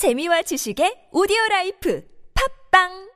재미와 지식의 오디오 라이프 팝빵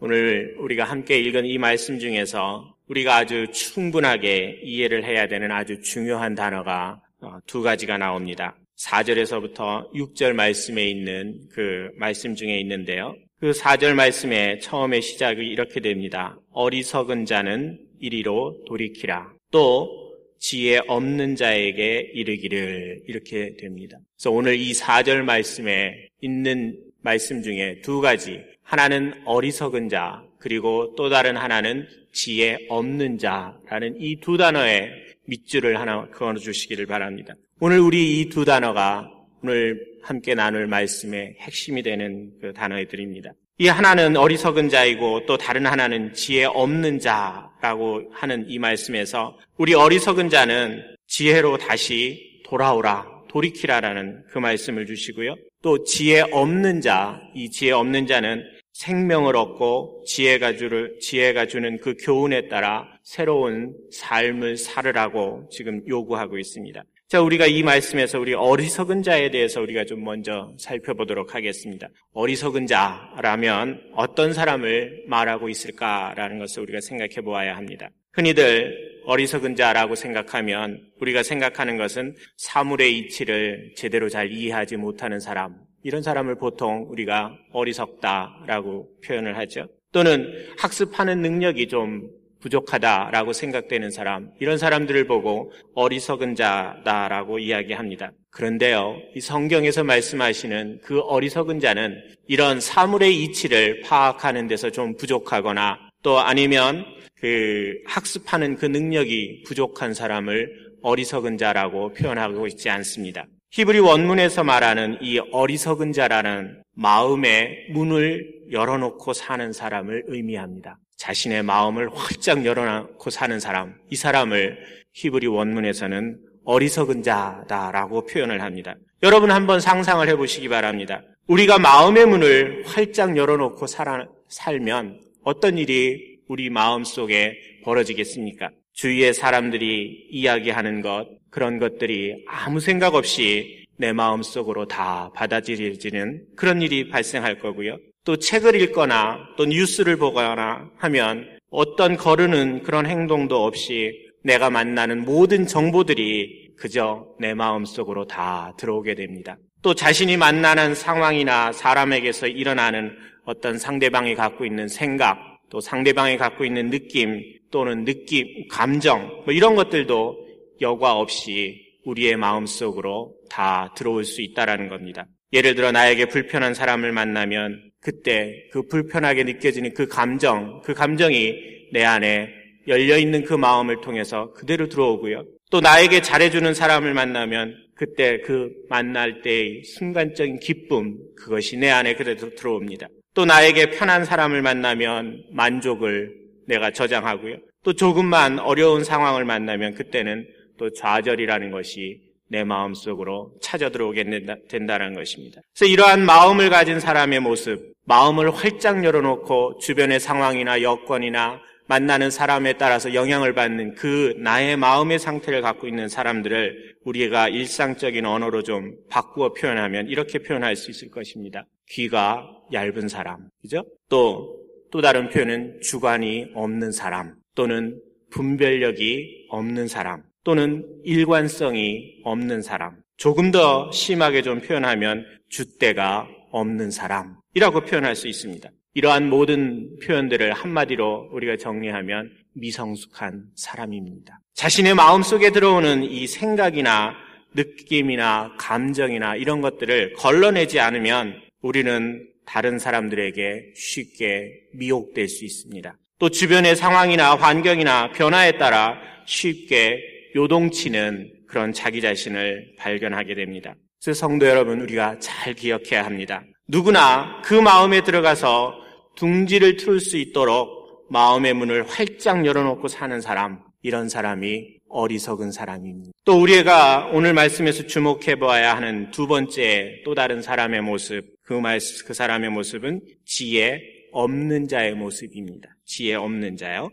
오늘 우리가 함께 읽은 이 말씀 중에서 우리가 아주 충분하게 이해를 해야 되는 아주 중요한 단어가 어, 두 가지가 나옵니다. 4절에서부터 6절 말씀에 있는 그 말씀 중에 있는데요. 그 4절 말씀의 처음에 시작이 이렇게 됩니다. 어리석은 자는 이리로 돌이키라. 또 지혜 없는 자에게 이르기를 이렇게 됩니다. 그래서 오늘 이 4절 말씀에 있는 말씀 중에 두 가지 하나는 어리석은 자, 그리고 또 다른 하나는 지혜 없는 자라는 이 두 단어의 밑줄을 하나 그어 주시기를 바랍니다. 오늘 우리 이 두 단어가 오늘 함께 나눌 말씀의 핵심이 되는 그 단어들입니다. 이 하나는 어리석은 자이고 또 다른 하나는 지혜 없는 자라고 하는 이 말씀에서 우리 어리석은 자는 지혜로 다시 돌아오라, 돌이키라라는 그 말씀을 주시고요. 또 지혜 없는 자, 이 지혜 없는 자는 생명을 얻고 지혜가 주를 지혜가 주는 그 교훈에 따라 새로운 삶을 살으라고 지금 요구하고 있습니다. 자, 우리가 이 말씀에서 우리 어리석은 자에 대해서 우리가 좀 먼저 살펴보도록 하겠습니다. 어리석은 자라면 어떤 사람을 말하고 있을까라는 것을 우리가 생각해 보아야 합니다. 흔히들 어리석은 자라고 생각하면 우리가 생각하는 것은 사물의 이치를 제대로 잘 이해하지 못하는 사람, 이런 사람을 보통 우리가 어리석다라고 표현을 하죠. 또는 학습하는 능력이 좀 부족하다라고 생각되는 사람, 이런 사람들을 보고 어리석은 자다라고 이야기합니다. 그런데요, 이 성경에서 말씀하시는 그 어리석은 자는 이런 사물의 이치를 파악하는 데서 좀 부족하거나 또 아니면 그 학습하는 그 능력이 부족한 사람을 어리석은 자라고 표현하고 있지 않습니다. 히브리 원문에서 말하는 이 어리석은 자라는 마음의 문을 열어놓고 사는 사람을 의미합니다. 자신의 마음을 활짝 열어놓고 사는 사람, 이 사람을 히브리 원문에서는 어리석은 자다라고 표현을 합니다. 여러분 한번 상상을 해보시기 바랍니다. 우리가 마음의 문을 활짝 열어놓고 살아, 살면 어떤 일이 우리 마음 속에 벌어지겠습니까? 주위의 사람들이 이야기하는 것, 그런 것들이 아무 생각 없이 내 마음 속으로 다 받아들여지는 그런 일이 발생할 거고요. 또 책을 읽거나 또 뉴스를 보거나 하면 어떤 거르는 그런 행동도 없이 내가 만나는 모든 정보들이 그저 내 마음 속으로 다 들어오게 됩니다. 또 자신이 만나는 상황이나 사람에게서 일어나는 어떤 상대방이 갖고 있는 생각, 또 상대방이 갖고 있는 느낌 또는 느낌, 감정, 뭐 이런 것들도 여과 없이 우리의 마음 속으로 다 들어올 수 있다라는 겁니다. 예를 들어 나에게 불편한 사람을 만나면 그때 그 불편하게 느껴지는 그 감정, 그 감정이 내 안에 열려 있는 그 마음을 통해서 그대로 들어오고요. 또 나에게 잘해주는 사람을 만나면 그때 그 만날 때의 순간적인 기쁨, 그것이 내 안에 그대로 들어옵니다. 또 나에게 편한 사람을 만나면 만족을 내가 저장하고요. 또 조금만 어려운 상황을 만나면 그때는 또 좌절이라는 것이 내 마음 속으로 찾아 들어오게 된다는 것입니다. 그래서 이러한 마음을 가진 사람의 모습, 마음을 활짝 열어놓고 주변의 상황이나 여건이나 만나는 사람에 따라서 영향을 받는 그 나의 마음의 상태를 갖고 있는 사람들을 우리가 일상적인 언어로 좀 바꾸어 표현하면 이렇게 표현할 수 있을 것입니다. 귀가 얇은 사람, 그죠? 또, 또 다른 표현은 주관이 없는 사람, 또는 분별력이 없는 사람, 또는 일관성이 없는 사람, 조금 더 심하게 좀 표현하면 줏대가 없는 사람이라고 표현할 수 있습니다. 이러한 모든 표현들을 한마디로 우리가 정리하면 미성숙한 사람입니다. 자신의 마음 속에 들어오는 이 생각이나 느낌이나 감정이나 이런 것들을 걸러내지 않으면 우리는 다른 사람들에게 쉽게 미혹될 수 있습니다. 또 주변의 상황이나 환경이나 변화에 따라 쉽게 요동치는 그런 자기 자신을 발견하게 됩니다. 그래서 성도 여러분, 우리가 잘 기억해야 합니다. 누구나 그 마음에 들어가서 둥지를 틀 수 있도록 마음의 문을 활짝 열어놓고 사는 사람, 이런 사람이 어리석은 사람입니다. 또 우리가 오늘 말씀에서 주목해 보아야 하는 두 번째 또 다른 사람의 모습, 그, 말, 그 사람의 모습은 지혜 없는 자의 모습입니다. 지혜 없는 자요.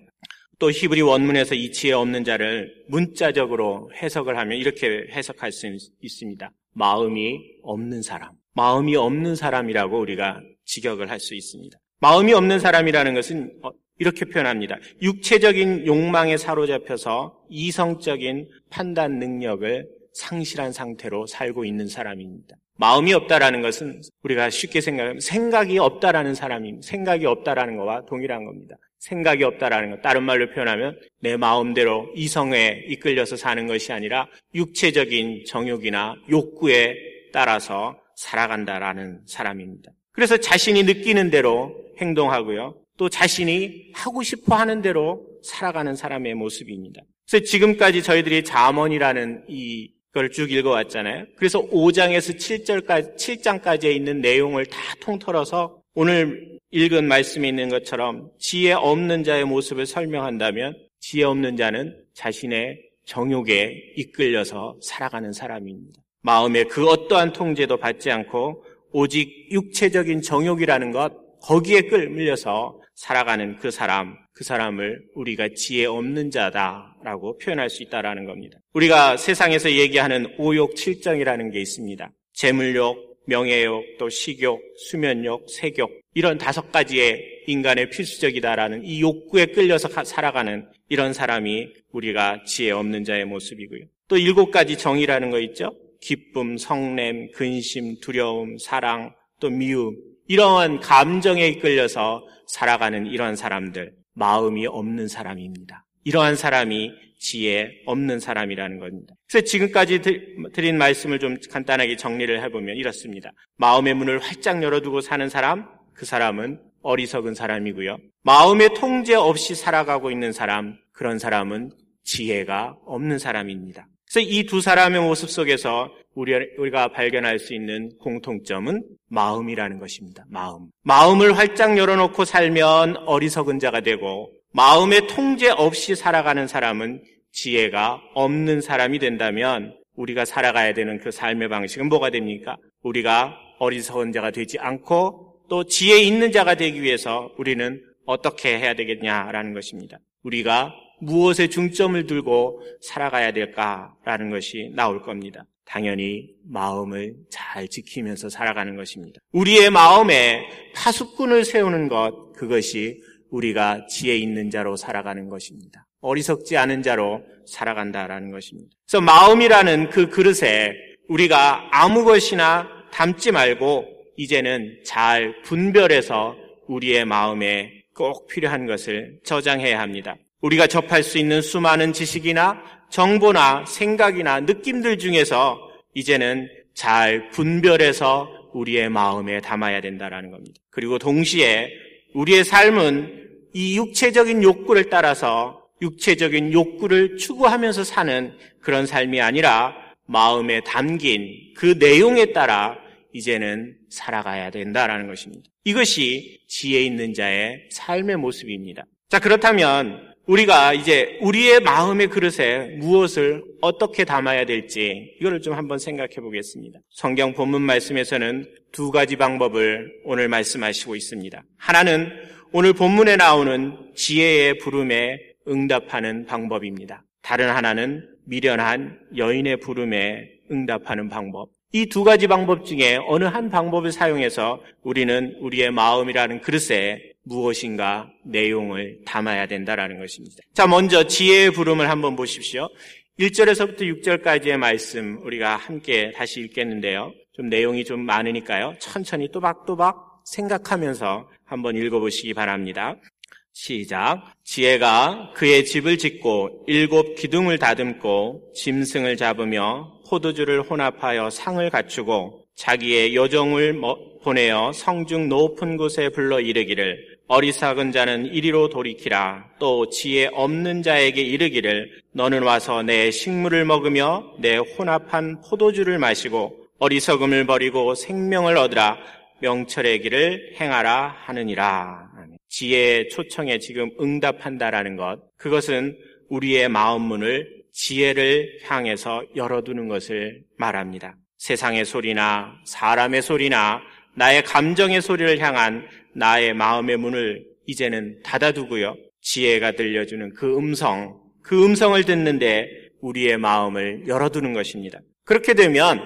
또 히브리 원문에서 이 지혜 없는 자를 문자적으로 해석을 하면 이렇게 해석할 수 있습니다. 마음이 없는 사람. 마음이 없는 사람이라고 우리가 직역을 할 수 있습니다. 마음이 없는 사람이라는 것은 어, 이렇게 표현합니다. 육체적인 욕망에 사로잡혀서 이성적인 판단 능력을 상실한 상태로 살고 있는 사람입니다. 마음이 없다라는 것은 우리가 쉽게 생각하면 생각이 없다라는 사람입니다. 생각이 없다라는 것과 동일한 겁니다. 생각이 없다라는 것. 다른 말로 표현하면 내 마음대로 이성에 이끌려서 사는 것이 아니라 육체적인 정욕이나 욕구에 따라서 살아간다라는 사람입니다. 그래서 자신이 느끼는 대로 행동하고요. 또 자신이 하고 싶어 하는 대로 살아가는 사람의 모습입니다. 그래서 지금까지 저희들이 자문이라는 이 걸 쭉 읽어왔잖아요. 그래서 5장에서 7절까지, 7장까지에 있는 내용을 다 통틀어서 오늘 읽은 말씀에 있는 것처럼 지혜 없는 자의 모습을 설명한다면 지혜 없는 자는 자신의 정욕에 이끌려서 살아가는 사람입니다. 마음에 그 어떠한 통제도 받지 않고 오직 육체적인 정욕이라는 것 거기에 끌밀려서 살아가는 그 사람, 그 사람을 우리가 지혜 없는 자다라고 표현할 수 있다라는 겁니다. 우리가 세상에서 얘기하는 오욕 칠정이라는 게 있습니다. 재물욕, 명예욕, 또 식욕, 수면욕, 세욕 이런 다섯 가지의 인간의 필수적이다라는 이 욕구에 끌려서 살아가는 이런 사람이 우리가 지혜 없는 자의 모습이고요. 또 일곱 가지 정의라는 거 있죠. 기쁨, 성냄, 근심, 두려움, 사랑, 또 미움 이러한 감정에 이끌려서 살아가는 이러한 사람들 마음이 없는 사람입니다. 이러한 사람이 지혜 없는 사람이라는 겁니다. 그래서 지금까지 드린 말씀을 좀 간단하게 정리를 해보면 이렇습니다. 마음의 문을 활짝 열어두고 사는 사람, 그 사람은 어리석은 사람이고요. 마음의 통제 없이 살아가고 있는 사람, 그런 사람은 지혜가 없는 사람입니다. 그래서 이 두 사람의 모습 속에서 우리가 발견할 수 있는 공통점은 마음이라는 것입니다. 마음. 마음을 활짝 열어놓고 살면 어리석은 자가 되고 마음의 통제 없이 살아가는 사람은 지혜가 없는 사람이 된다면 우리가 살아가야 되는 그 삶의 방식은 뭐가 됩니까? 우리가 어리석은 자가 되지 않고 또 지혜 있는 자가 되기 위해서 우리는 어떻게 해야 되겠냐라는 것입니다. 우리가 무엇에 중점을 두고 살아가야 될까라는 것이 나올 겁니다. 당연히 마음을 잘 지키면서 살아가는 것입니다. 우리의 마음에 파수꾼을 세우는 것, 그것이 우리가 지혜 있는 자로 살아가는 것입니다. 어리석지 않은 자로 살아간다라는 것입니다. 그래서 마음이라는 그 그릇에 우리가 아무 것이나 담지 말고 이제는 잘 분별해서 우리의 마음에 꼭 필요한 것을 저장해야 합니다. 우리가 접할 수 있는 수많은 지식이나 정보나 생각이나 느낌들 중에서 이제는 잘 분별해서 우리의 마음에 담아야 된다라는 겁니다. 그리고 동시에 우리의 삶은 이 육체적인 욕구를 따라서 육체적인 욕구를 추구하면서 사는 그런 삶이 아니라 마음에 담긴 그 내용에 따라 이제는 살아가야 된다라는 것입니다. 이것이 지혜 있는 자의 삶의 모습입니다. 자, 그렇다면 우리가 이제 우리의 마음의 그릇에 무엇을 어떻게 담아야 될지 이거를 좀 한번 생각해 보겠습니다. 성경 본문 말씀에서는 두 가지 방법을 오늘 말씀하시고 있습니다. 하나는 오늘 본문에 나오는 지혜의 부름에 응답하는 방법입니다. 다른 하나는 미련한 여인의 부름에 응답하는 방법. 이 두 가지 방법 중에 어느 한 방법을 사용해서 우리는 우리의 마음이라는 그릇에 무엇인가 내용을 담아야 된다라는 것입니다. 자, 먼저 지혜의 부름을 한번 보십시오. 1절에서부터 6절까지의 말씀 우리가 함께 다시 읽겠는데요. 좀 내용이 좀 많으니까요. 천천히 또박또박 생각하면서 한번 읽어보시기 바랍니다. 시작. 지혜가 그의 집을 짓고 일곱 기둥을 다듬고 짐승을 잡으며 포도주를 혼합하여 상을 갖추고 자기의 여종을 보내어 성중 높은 곳에 불러 이르기를 어리석은 자는 이리로 돌이키라. 또 지혜 없는 자에게 이르기를 너는 와서 내 식물을 먹으며 내 혼합한 포도주를 마시고 어리석음을 버리고 생명을 얻으라. 명철의 길을 행하라 하느니라. 지혜의 초청에 지금 응답한다라는 것. 그것은 우리의 마음 문을 지혜를 향해서 열어두는 것을 말합니다. 세상의 소리나 사람의 소리나 나의 감정의 소리를 향한 나의 마음의 문을 이제는 닫아두고요. 지혜가 들려주는 그 음성, 그 음성을 듣는데 우리의 마음을 열어두는 것입니다. 그렇게 되면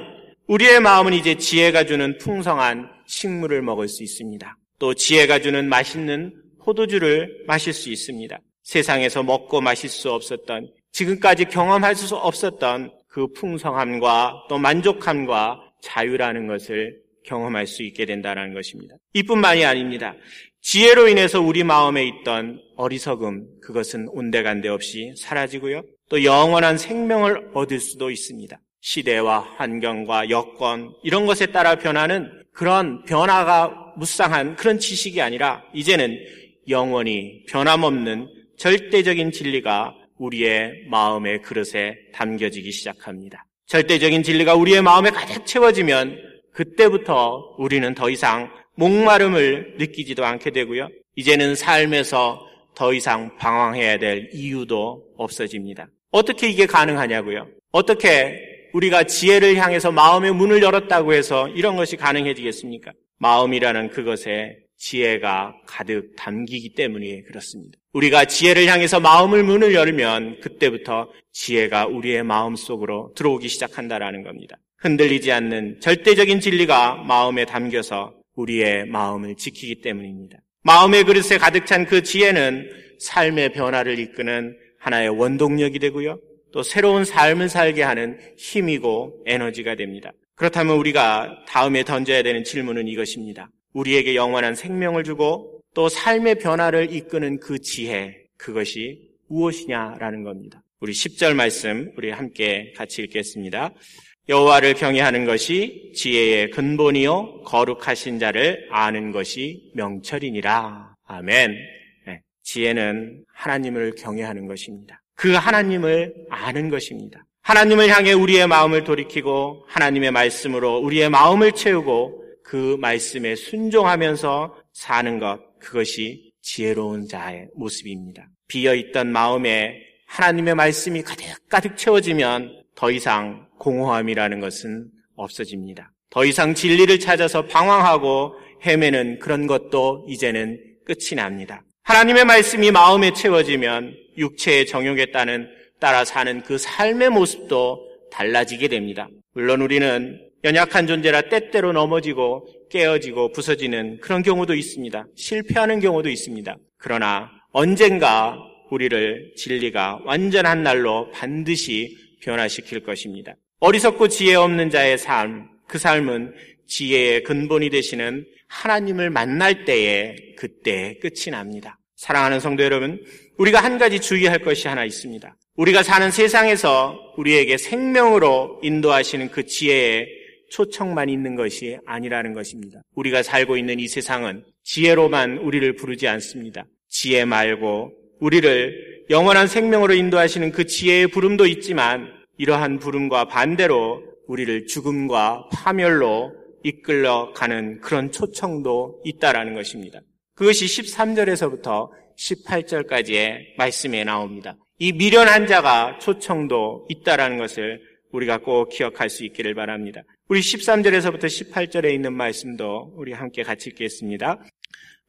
우리의 마음은 이제 지혜가 주는 풍성한 식물을 먹을 수 있습니다. 또 지혜가 주는 맛있는 포도주를 마실 수 있습니다. 세상에서 먹고 마실 수 없었던 지금까지 경험할 수 없었던 그 풍성함과 또 만족함과 자유라는 것을 경험할 수 있게 된다는 것입니다. 이뿐만이 아닙니다. 지혜로 인해서 우리 마음에 있던 어리석음, 그것은 온데간데 없이 사라지고요. 또 영원한 생명을 얻을 수도 있습니다. 시대와 환경과 여건, 이런 것에 따라 변하는 그런 변화가 무쌍한 그런 지식이 아니라 이제는 영원히 변함없는 절대적인 진리가 우리의 마음의 그릇에 담겨지기 시작합니다. 절대적인 진리가 우리의 마음에 가득 채워지면 그때부터 우리는 더 이상 목마름을 느끼지도 않게 되고요. 이제는 삶에서 더 이상 방황해야 될 이유도 없어집니다. 어떻게 이게 가능하냐고요? 어떻게 우리가 지혜를 향해서 마음의 문을 열었다고 해서 이런 것이 가능해지겠습니까? 마음이라는 그것에 지혜가 가득 담기기 때문에 그렇습니다. 우리가 지혜를 향해서 마음을 문을 열면 그때부터 지혜가 우리의 마음 속으로 들어오기 시작한다라는 겁니다. 흔들리지 않는 절대적인 진리가 마음에 담겨서 우리의 마음을 지키기 때문입니다. 마음의 그릇에 가득 찬 그 지혜는 삶의 변화를 이끄는 하나의 원동력이 되고요. 또 새로운 삶을 살게 하는 힘이고 에너지가 됩니다. 그렇다면 우리가 다음에 던져야 되는 질문은 이것입니다. 우리에게 영원한 생명을 주고 또 삶의 변화를 이끄는 그 지혜, 그것이 무엇이냐라는 겁니다. 우리 10절 말씀 우리 함께 같이 읽겠습니다. 여호와를 경외하는 것이 지혜의 근본이요 거룩하신 자를 아는 것이 명철이니라. 아멘. 네, 지혜는 하나님을 경외하는 것입니다. 그 하나님을 아는 것입니다. 하나님을 향해 우리의 마음을 돌이키고 하나님의 말씀으로 우리의 마음을 채우고 그 말씀에 순종하면서 사는 것, 그것이 지혜로운 자의 모습입니다. 비어있던 마음에 하나님의 말씀이 가득 가득 채워지면 더 이상 공허함이라는 것은 없어집니다. 더 이상 진리를 찾아서 방황하고 헤매는 그런 것도 이제는 끝이 납니다. 하나님의 말씀이 마음에 채워지면 육체의 정욕에 따른 따라 사는 그 삶의 모습도 달라지게 됩니다. 물론 우리는 연약한 존재라 때때로 넘어지고 깨어지고 부서지는 그런 경우도 있습니다. 실패하는 경우도 있습니다. 그러나 언젠가 우리를 진리가 완전한 날로 반드시 변화시킬 것입니다. 어리석고 지혜 없는 자의 삶, 그 삶은 지혜의 근본이 되시는 하나님을 만날 때에 그때 끝이 납니다. 사랑하는 성도 여러분, 우리가 한 가지 주의할 것이 하나 있습니다. 우리가 사는 세상에서 우리에게 생명으로 인도하시는 그 지혜에 초청만 있는 것이 아니라는 것입니다. 우리가 살고 있는 이 세상은 지혜로만 우리를 부르지 않습니다. 지혜 말고 우리를 영원한 생명으로 인도하시는 그 지혜의 부름도 있지만 이러한 부름과 반대로 우리를 죽음과 파멸로 이끌어가는 그런 초청도 있다라는 것입니다. 그것이 13절에서부터 18절까지의 말씀에 나옵니다. 이 미련한 자가 초청도 있다라는 것을 우리가 꼭 기억할 수 있기를 바랍니다. 우리 13절에서부터 18절에 있는 말씀도 우리 함께 같이 읽겠습니다.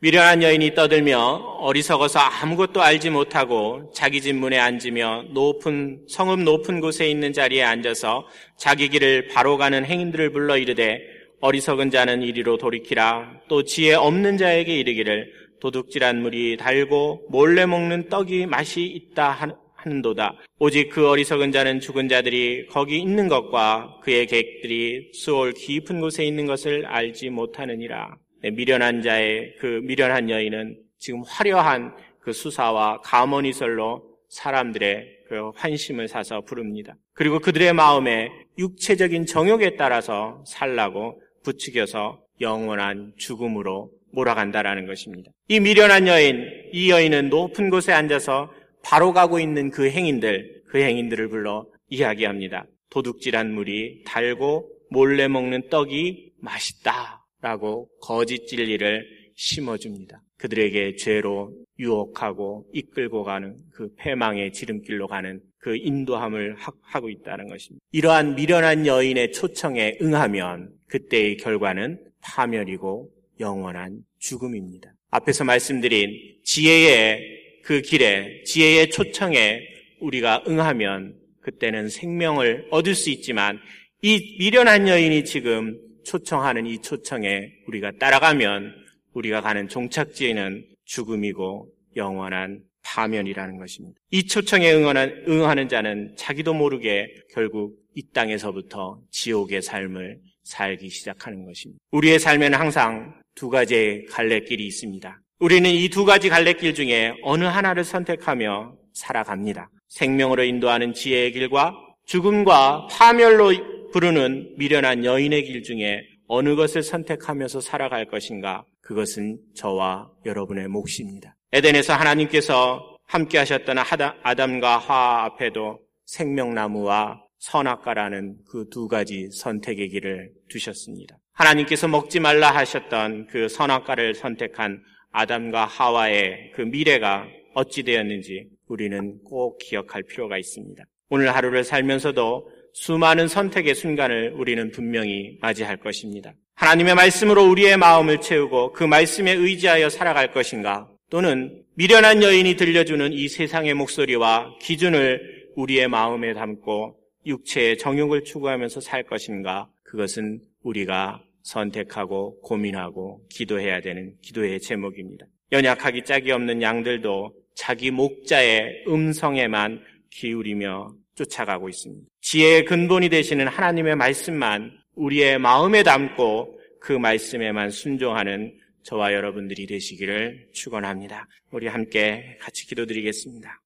미련한 여인이 떠들며 어리석어서 아무것도 알지 못하고 자기 집 문에 앉으며 높은 성읍 높은 곳에 있는 자리에 앉아서 자기 길을 바로 가는 행인들을 불러 이르되 어리석은 자는 이리로 돌이키라 또 지혜 없는 자에게 이르기를 도둑질한 물이 달고 몰래 먹는 떡이 맛이 있다 하는도다. 오직 그 어리석은 자는 죽은 자들이 거기 있는 것과 그의 객들이 수월 깊은 곳에 있는 것을 알지 못하느니라. 네, 미련한 자의 그 미련한 여인은 지금 화려한 그 수사와 가머니설로 사람들의 그 환심을 사서 부릅니다. 그리고 그들의 마음에 육체적인 정욕에 따라서 살라고 부추겨서 영원한 죽음으로 몰아간다라는 것입니다. 이 미련한 여인, 이 여인은 높은 곳에 앉아서 바로 가고 있는 그 행인들, 그 행인들을 불러 이야기합니다. 도둑질한 물이 달고 몰래 먹는 떡이 맛있다. 라고 거짓 진리를 심어줍니다. 그들에게 죄로 유혹하고 이끌고 가는 그 패망의 지름길로 가는 그 인도함을 하고 있다는 것입니다. 이러한 미련한 여인의 초청에 응하면 그때의 결과는 파멸이고 영원한 죽음입니다. 앞에서 말씀드린 지혜의 그 길에, 지혜의 초청에 우리가 응하면 그때는 생명을 얻을 수 있지만 이 미련한 여인이 지금 초청하는 이 초청에 우리가 따라가면 우리가 가는 종착지에는 죽음이고 영원한 파면이라는 것입니다. 이 초청에 응하는, 응하는 자는 자기도 모르게 결국 이 땅에서부터 지옥의 삶을 살기 시작하는 것입니다. 우리의 삶에는 항상 두 가지의 갈래길이 있습니다. 우리는 이 두 가지 갈래길 중에 어느 하나를 선택하며 살아갑니다. 생명으로 인도하는 지혜의 길과 죽음과 파멸로 부르는 미련한 여인의 길 중에 어느 것을 선택하면서 살아갈 것인가? 그것은 저와 여러분의 몫입니다. 에덴에서 하나님께서 함께 하셨던 아담과 하와 앞에도 생명나무와 선악과라는 그 두 가지 선택의 길을 두셨습니다. 하나님께서 먹지 말라 하셨던 그 선악과를 선택한 아담과 하와의 그 미래가 어찌 되었는지 우리는 꼭 기억할 필요가 있습니다. 오늘 하루를 살면서도 수많은 선택의 순간을 우리는 분명히 맞이할 것입니다. 하나님의 말씀으로 우리의 마음을 채우고 그 말씀에 의지하여 살아갈 것인가? 또는 미련한 여인이 들려주는 이 세상의 목소리와 기준을 우리의 마음에 담고 육체의 정욕을 추구하면서 살 것인가? 그것은 우리가 선택하고 고민하고 기도해야 되는 기도의 제목입니다. 연약하기 짝이 없는 양들도 자기 목자의 음성에만 기울이며 쫓아가고 있습니다. 지혜의 근본이 되시는 하나님의 말씀만 우리의 마음에 담고 그 말씀에만 순종하는 저와 여러분들이 되시기를 축원합니다. 우리 함께 같이 기도드리겠습니다.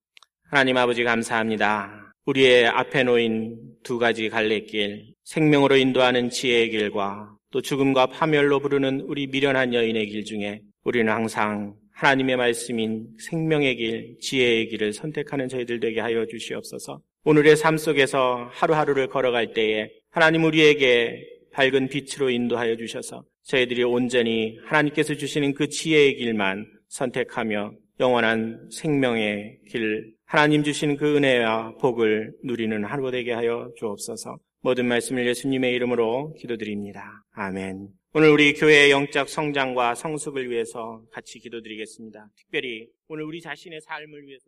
하나님 아버지 감사합니다. 우리의 앞에 놓인 두 가지 갈래길, 생명으로 인도하는 지혜의 길과 또 죽음과 파멸로 부르는 우리 미련한 여인의 길 중에 우리는 항상 하나님의 말씀인 생명의 길, 지혜의 길을 선택하는 저희들 되게 하여 주시옵소서. 오늘의 삶 속에서 하루하루를 걸어갈 때에 하나님 우리에게 밝은 빛으로 인도하여 주셔서 저희들이 온전히 하나님께서 주시는 그 지혜의 길만 선택하며 영원한 생명의 길, 하나님 주신 그 은혜와 복을 누리는 하루 되게 하여 주옵소서. 모든 말씀을 예수님의 이름으로 기도드립니다. 아멘. 오늘 우리 교회의 영적 성장과 성숙을 위해서 같이 기도드리겠습니다. 특별히 오늘 우리 자신의 삶을 위해서